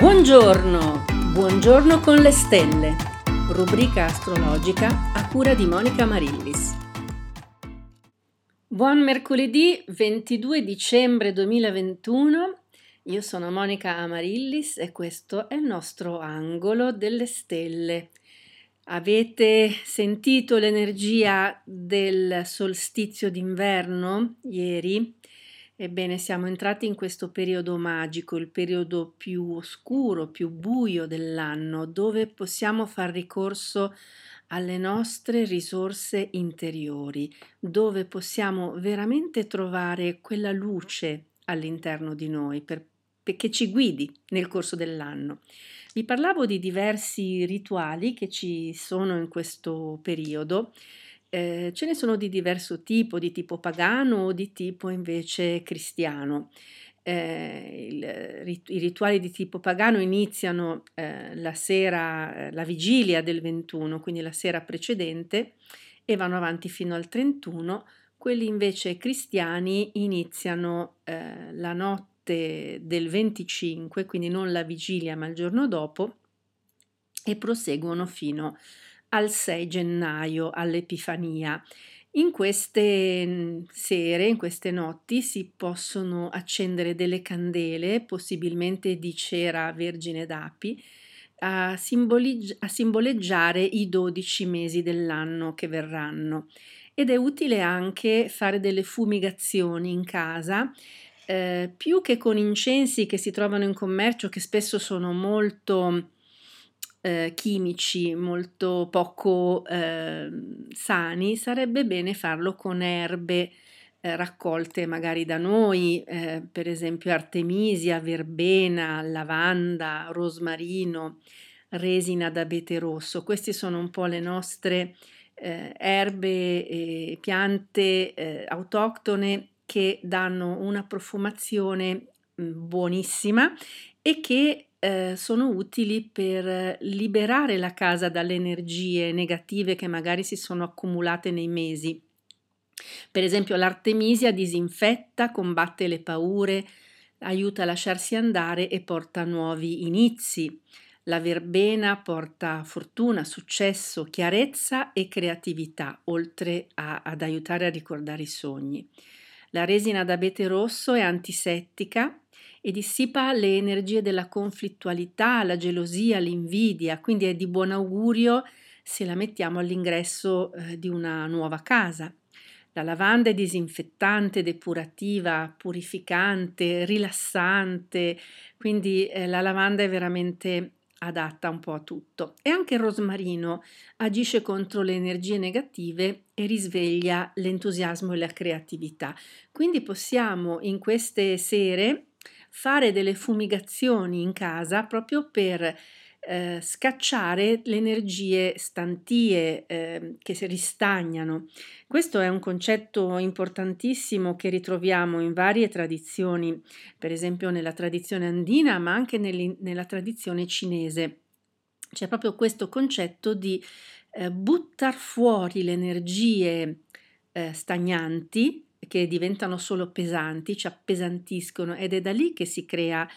Buongiorno, buongiorno con le stelle, rubrica astrologica a cura di Monica Marillis. Buon mercoledì 22 dicembre 2021, io sono Monica Amarillis e questo è il nostro angolo delle stelle. Avete sentito l'energia del solstizio d'inverno ieri? Ebbene, siamo entrati in questo periodo magico, il periodo più oscuro, più buio dell'anno, dove possiamo far ricorso alle nostre risorse interiori, dove possiamo veramente trovare quella luce all'interno di noi per, perché ci guidi nel corso dell'anno. Vi parlavo di diversi rituali che ci sono in questo periodo eh, ce ne sono di diverso tipo, di tipo pagano o di tipo invece cristiano. Eh, il, I rituali di tipo pagano iniziano eh, la sera, eh, la vigilia del 21, quindi la sera precedente, e vanno avanti fino al 31. Quelli invece cristiani iniziano eh, la notte del 25, quindi non la vigilia ma il giorno dopo, e proseguono fino a al 6 gennaio, all'Epifania. In queste mm, sere, in queste notti, si possono accendere delle candele, possibilmente di cera vergine d'api, a, simboleggi- a simboleggiare i 12 mesi dell'anno che verranno. Ed è utile anche fare delle fumigazioni in casa, eh, più che con incensi che si trovano in commercio, che spesso sono molto eh, chimici molto poco eh, sani, sarebbe bene farlo con erbe eh, raccolte magari da noi, eh, per esempio artemisia, verbena, lavanda, rosmarino, resina d'abete rosso. Queste sono un po' le nostre eh, erbe e piante eh, autoctone che danno una profumazione mm, buonissima e che eh, sono utili per liberare la casa dalle energie negative che magari si sono accumulate nei mesi. Per esempio l'artemisia disinfetta, combatte le paure, aiuta a lasciarsi andare e porta nuovi inizi. La verbena porta fortuna, successo, chiarezza e creatività, oltre a, ad aiutare a ricordare i sogni. La resina d'abete rosso è antisettica, e dissipa le energie della conflittualità, la gelosia, l'invidia, quindi è di buon augurio se la mettiamo all'ingresso eh, di una nuova casa. La lavanda è disinfettante, depurativa, purificante, rilassante, quindi eh, la lavanda è veramente adatta un po' a tutto. E anche il rosmarino agisce contro le energie negative e risveglia l'entusiasmo e la creatività. Quindi possiamo in queste sere fare delle fumigazioni in casa proprio per eh, scacciare le energie stantie eh, che si ristagnano. Questo è un concetto importantissimo che ritroviamo in varie tradizioni, per esempio nella tradizione andina, ma anche nella tradizione cinese. C'è proprio questo concetto di eh, buttare fuori le energie eh, stagnanti che diventano solo pesanti, ci appesantiscono ed è da lì che si crea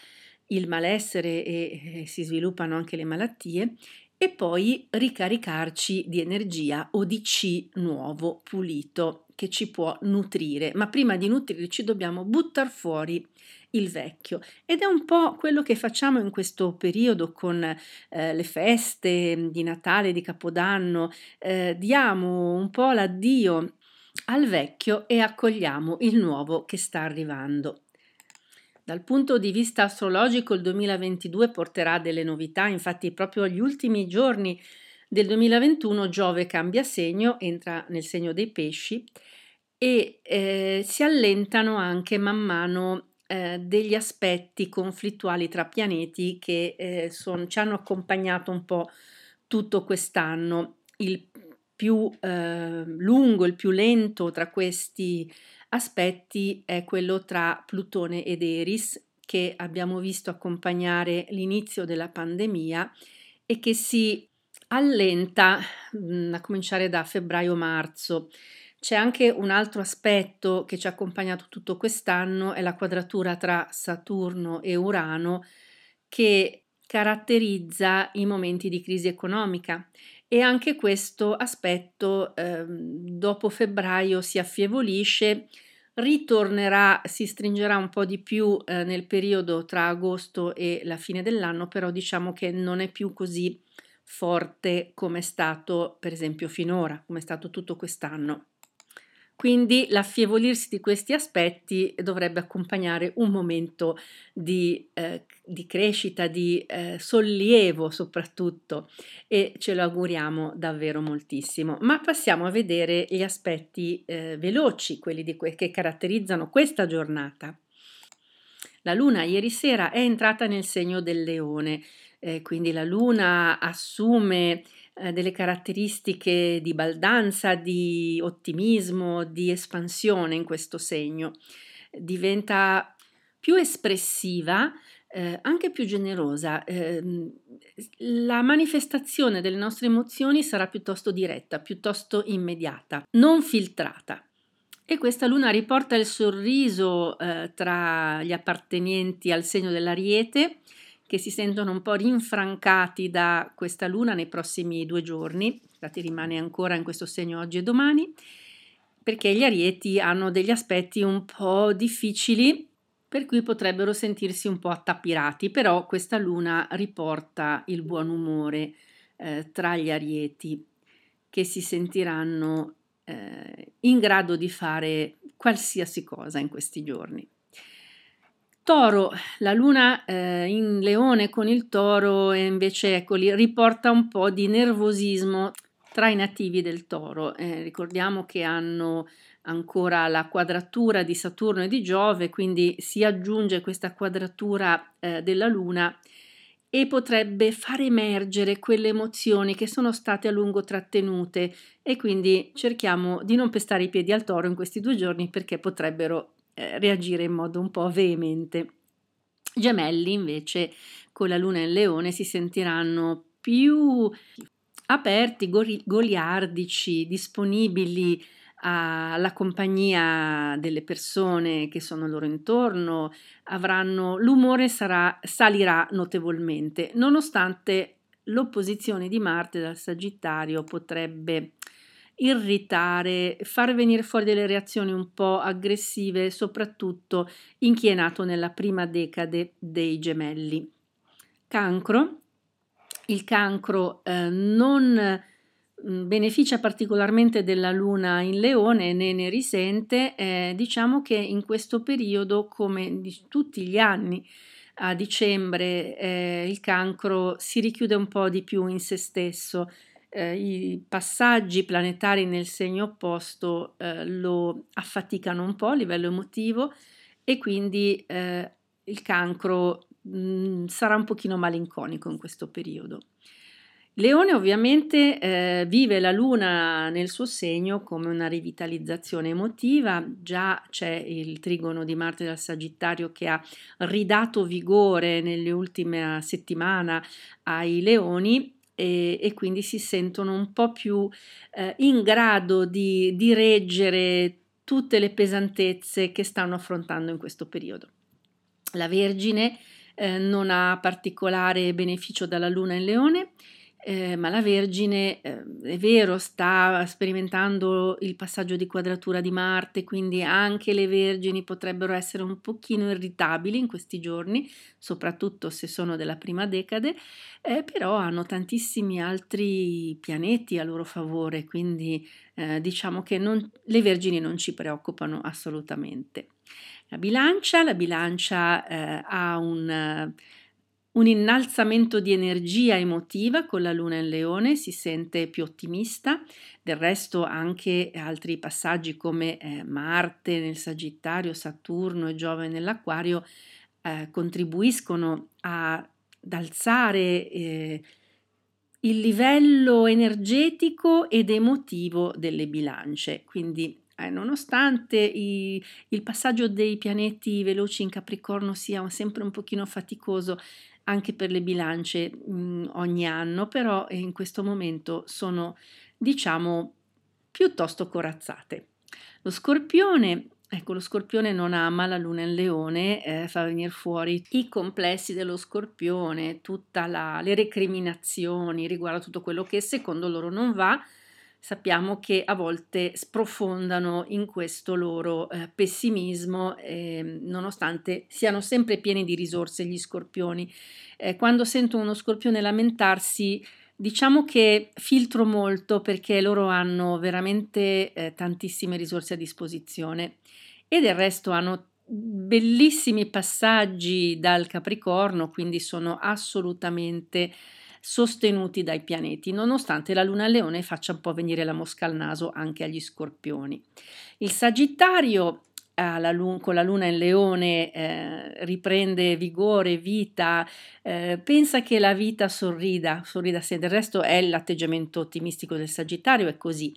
il malessere e, e si sviluppano anche le malattie e poi ricaricarci di energia o di C nuovo, pulito, che ci può nutrire. Ma prima di nutrirci dobbiamo buttare fuori il vecchio ed è un po' quello che facciamo in questo periodo con eh, le feste di Natale, di Capodanno, eh, diamo un po' l'addio al vecchio e accogliamo il nuovo che sta arrivando. Dal punto di vista astrologico il 2022 porterà delle novità, infatti proprio agli ultimi giorni del 2021 Giove cambia segno, entra nel segno dei pesci e eh, si allentano anche man mano eh, degli aspetti conflittuali tra pianeti che eh, son, ci hanno accompagnato un po' tutto quest'anno. Il più eh, lungo, il più lento tra questi aspetti è quello tra Plutone ed Eris, che abbiamo visto accompagnare l'inizio della pandemia e che si allenta mh, mm, a cominciare da febbraio-marzo. C'è anche un altro aspetto che ci ha accompagnato tutto quest'anno, è la quadratura tra Saturno e Urano, che caratterizza i momenti di crisi economica e anche questo aspetto eh, dopo febbraio si affievolisce, ritornerà, si stringerà un po' di più eh, nel periodo tra agosto e la fine dell'anno, però diciamo che non è più così forte come è stato per esempio finora, come è stato tutto quest'anno. Quindi l'affievolirsi di questi aspetti dovrebbe accompagnare un momento di, eh, di crescita, di eh, sollievo soprattutto e ce lo auguriamo davvero moltissimo. Ma passiamo a vedere gli aspetti eh, veloci, quelli que- che caratterizzano questa giornata. La luna ieri sera è entrata nel segno del leone, eh, quindi la luna assume eh, delle caratteristiche di baldanza, di ottimismo, di espansione in questo segno. Diventa più espressiva, eh, anche più generosa. Eh, la manifestazione delle nostre emozioni sarà piuttosto diretta, piuttosto immediata, non filtrata. E questa luna riporta il sorriso eh, tra gli appartenenti al segno dell'ariete che si sentono un po' rinfrancati da questa luna nei prossimi due giorni, infatti rimane ancora in questo segno oggi e domani, perché gli arieti hanno degli aspetti un po' difficili per cui potrebbero sentirsi un po' attapirati, però questa luna riporta il buon umore eh, tra gli arieti che si sentiranno eh, in grado di fare qualsiasi cosa in questi giorni. Toro, la luna eh, in leone con il toro e invece eccoli, riporta un po' di nervosismo tra i nativi del toro. Eh, ricordiamo che hanno ancora la quadratura di Saturno e di Giove, quindi si aggiunge questa quadratura eh, della luna e potrebbe far emergere quelle emozioni che sono state a lungo trattenute e quindi cerchiamo di non pestare i piedi al toro in questi due giorni perché potrebbero eh, reagire in modo un po' veemente. Gemelli invece con la luna in leone si sentiranno più aperti, goliardici, disponibili alla compagnia delle persone che sono loro intorno, avranno l'umore sarà, salirà notevolmente, nonostante l'opposizione di Marte dal Sagittario potrebbe irritare, far venire fuori delle reazioni un po' aggressive, soprattutto in chi è nato nella prima decade dei gemelli. Cancro. Il cancro eh, non mm, beneficia particolarmente della luna in leone né ne risente, eh, diciamo che in questo periodo, come di tutti gli anni, a dicembre eh, il cancro si richiude un po' di più in se stesso, eh, i passaggi planetari nel segno opposto eh, lo affaticano un po' a livello emotivo e quindi eh, il cancro mh, mm, sarà un pochino malinconico in questo periodo. Leone ovviamente eh, vive la luna nel suo segno come una rivitalizzazione emotiva, già c'è il trigono di Marte dal Sagittario che ha ridato vigore nelle ultime settimane ai leoni e, e, quindi si sentono un po' più eh, in grado di, di reggere tutte le pesantezze che stanno affrontando in questo periodo. La Vergine eh, non ha particolare beneficio dalla Luna in Leone eh, ma la Vergine eh, è vero, sta sperimentando il passaggio di quadratura di Marte, quindi anche le Vergini potrebbero essere un pochino irritabili in questi giorni, soprattutto se sono della prima decade, eh, però hanno tantissimi altri pianeti a loro favore, quindi eh, diciamo che non, le Vergini non ci preoccupano assolutamente. La bilancia, la bilancia eh, ha un un innalzamento di energia emotiva con la luna in leone, si sente più ottimista, del resto anche altri passaggi come eh, Marte nel Sagittario, Saturno e Giove nell'Aquario eh, contribuiscono ad alzare eh, il livello energetico ed emotivo delle bilance, quindi eh, nonostante i, il passaggio dei pianeti veloci in Capricorno sia sempre un pochino faticoso, anche per le bilance mh, mhmm, ogni anno, però in questo momento sono, diciamo, piuttosto corazzate. Lo scorpione Ecco, lo scorpione non ama la luna in leone, eh, fa venire fuori i complessi dello scorpione, tutte le recriminazioni riguardo a tutto quello che secondo loro non va. Sappiamo che a volte sprofondano in questo loro eh, pessimismo, eh, nonostante siano sempre pieni di risorse gli scorpioni. Eh, quando sento uno scorpione lamentarsi, Diciamo che filtro molto perché loro hanno veramente eh, tantissime risorse a disposizione e del resto hanno bellissimi passaggi dal Capricorno, quindi sono assolutamente sostenuti dai pianeti, nonostante la Luna Leone faccia un po' venire la mosca al naso anche agli scorpioni. Il Sagittario la, con la luna in leone eh, riprende vigore, vita, eh, pensa che la vita sorrida, sorrida se del resto è l'atteggiamento ottimistico del Sagittario, è così.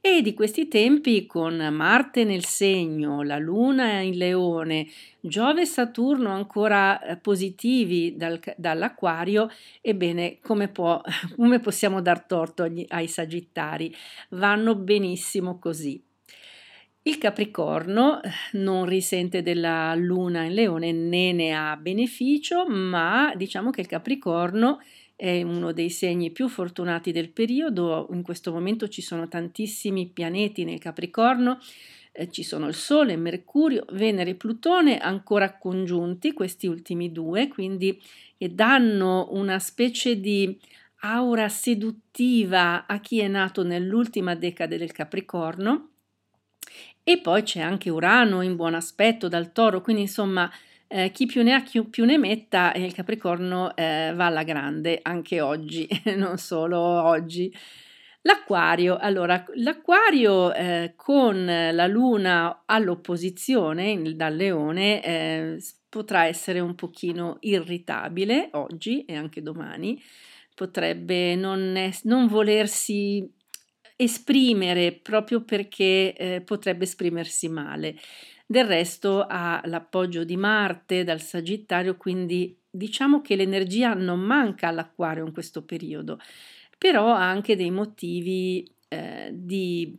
E di questi tempi con Marte nel segno, la luna in leone, Giove e Saturno ancora eh, positivi dal, dall'Aquario, ebbene come, può, come possiamo dar torto agli, ai Sagittari? Vanno benissimo così. Il Capricorno eh, non risente della luna in leone né ne ha beneficio, ma diciamo che il Capricorno è uno dei segni più fortunati del periodo. In questo momento ci sono tantissimi pianeti nel Capricorno, eh, ci sono il Sole, Mercurio, Venere e Plutone ancora congiunti, questi ultimi due, quindi danno una specie di aura seduttiva a chi è nato nell'ultima decade del Capricorno e poi c'è anche Urano in buon aspetto dal toro, quindi insomma eh, chi più ne ha chi più ne metta e il Capricorno eh, va alla grande anche oggi, non solo oggi. L'acquario, allora l'acquario eh, con la luna all'opposizione dal leone eh, potrà essere un pochino irritabile oggi e anche domani, potrebbe non, es- non volersi esprimere proprio perché eh, potrebbe esprimersi male. Del resto ha l'appoggio di Marte dal Sagittario, quindi diciamo che l'energia non manca all'Acquario in questo periodo, però ha anche dei motivi eh, di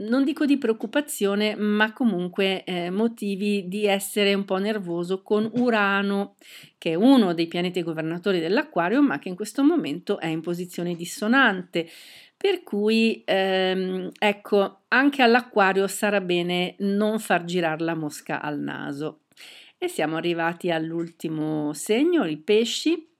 non dico di preoccupazione, ma comunque eh, motivi di essere un po' nervoso con Urano, che è uno dei pianeti governatori dell'Acquario, ma che in questo momento è in posizione dissonante. Per cui, ehm, ecco, anche all'acquario sarà bene non far girare la mosca al naso. E siamo arrivati all'ultimo segno, i pesci,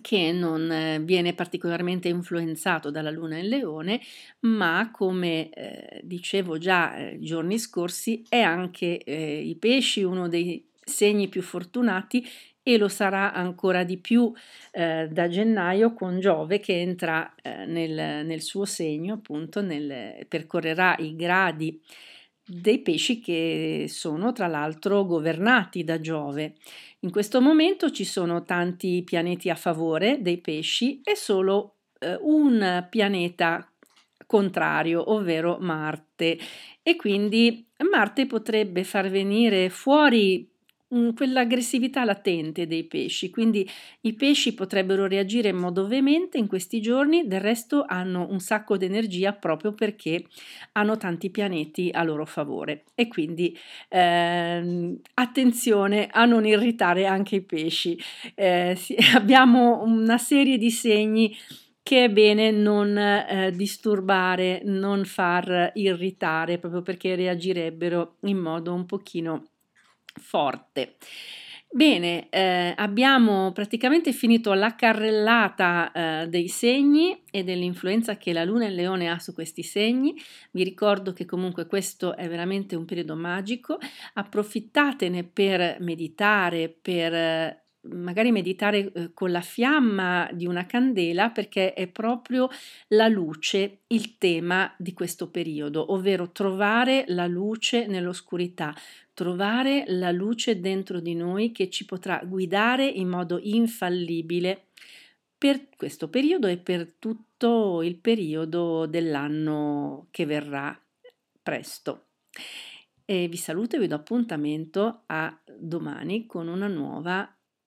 che non eh, viene particolarmente influenzato dalla luna in leone, ma come eh, dicevo già eh, giorni scorsi, è anche eh, i pesci uno dei segni più fortunati e lo sarà ancora di più eh, da gennaio con Giove che entra eh, nel, nel, suo segno, appunto, nel, percorrerà i gradi dei pesci che sono tra l'altro governati da Giove. In questo momento ci sono tanti pianeti a favore dei pesci e solo eh, un pianeta contrario, ovvero Marte. E quindi Marte potrebbe far venire fuori quell'aggressività latente dei pesci, quindi i pesci potrebbero reagire in modo veemente in questi giorni, del resto hanno un sacco di energia proprio perché hanno tanti pianeti a loro favore e quindi eh, attenzione a non irritare anche i pesci. Eh, sì, abbiamo una serie di segni che è bene non eh, disturbare, non far irritare, proprio perché reagirebbero in modo un pochino forte. Bene, eh, abbiamo praticamente finito la carrellata eh, dei segni e dell'influenza che la Luna in Leone ha su questi segni. Vi ricordo che comunque questo è veramente un periodo magico. Approfittatene per meditare, per magari meditare eh, con la fiamma di una candela perché è proprio la luce il tema di questo periodo, ovvero trovare la luce nell'oscurità, trovare la luce dentro di noi che ci potrà guidare in modo infallibile per questo periodo e per tutto il periodo dell'anno che verrà presto. E vi saluto e vi do appuntamento a domani con una nuova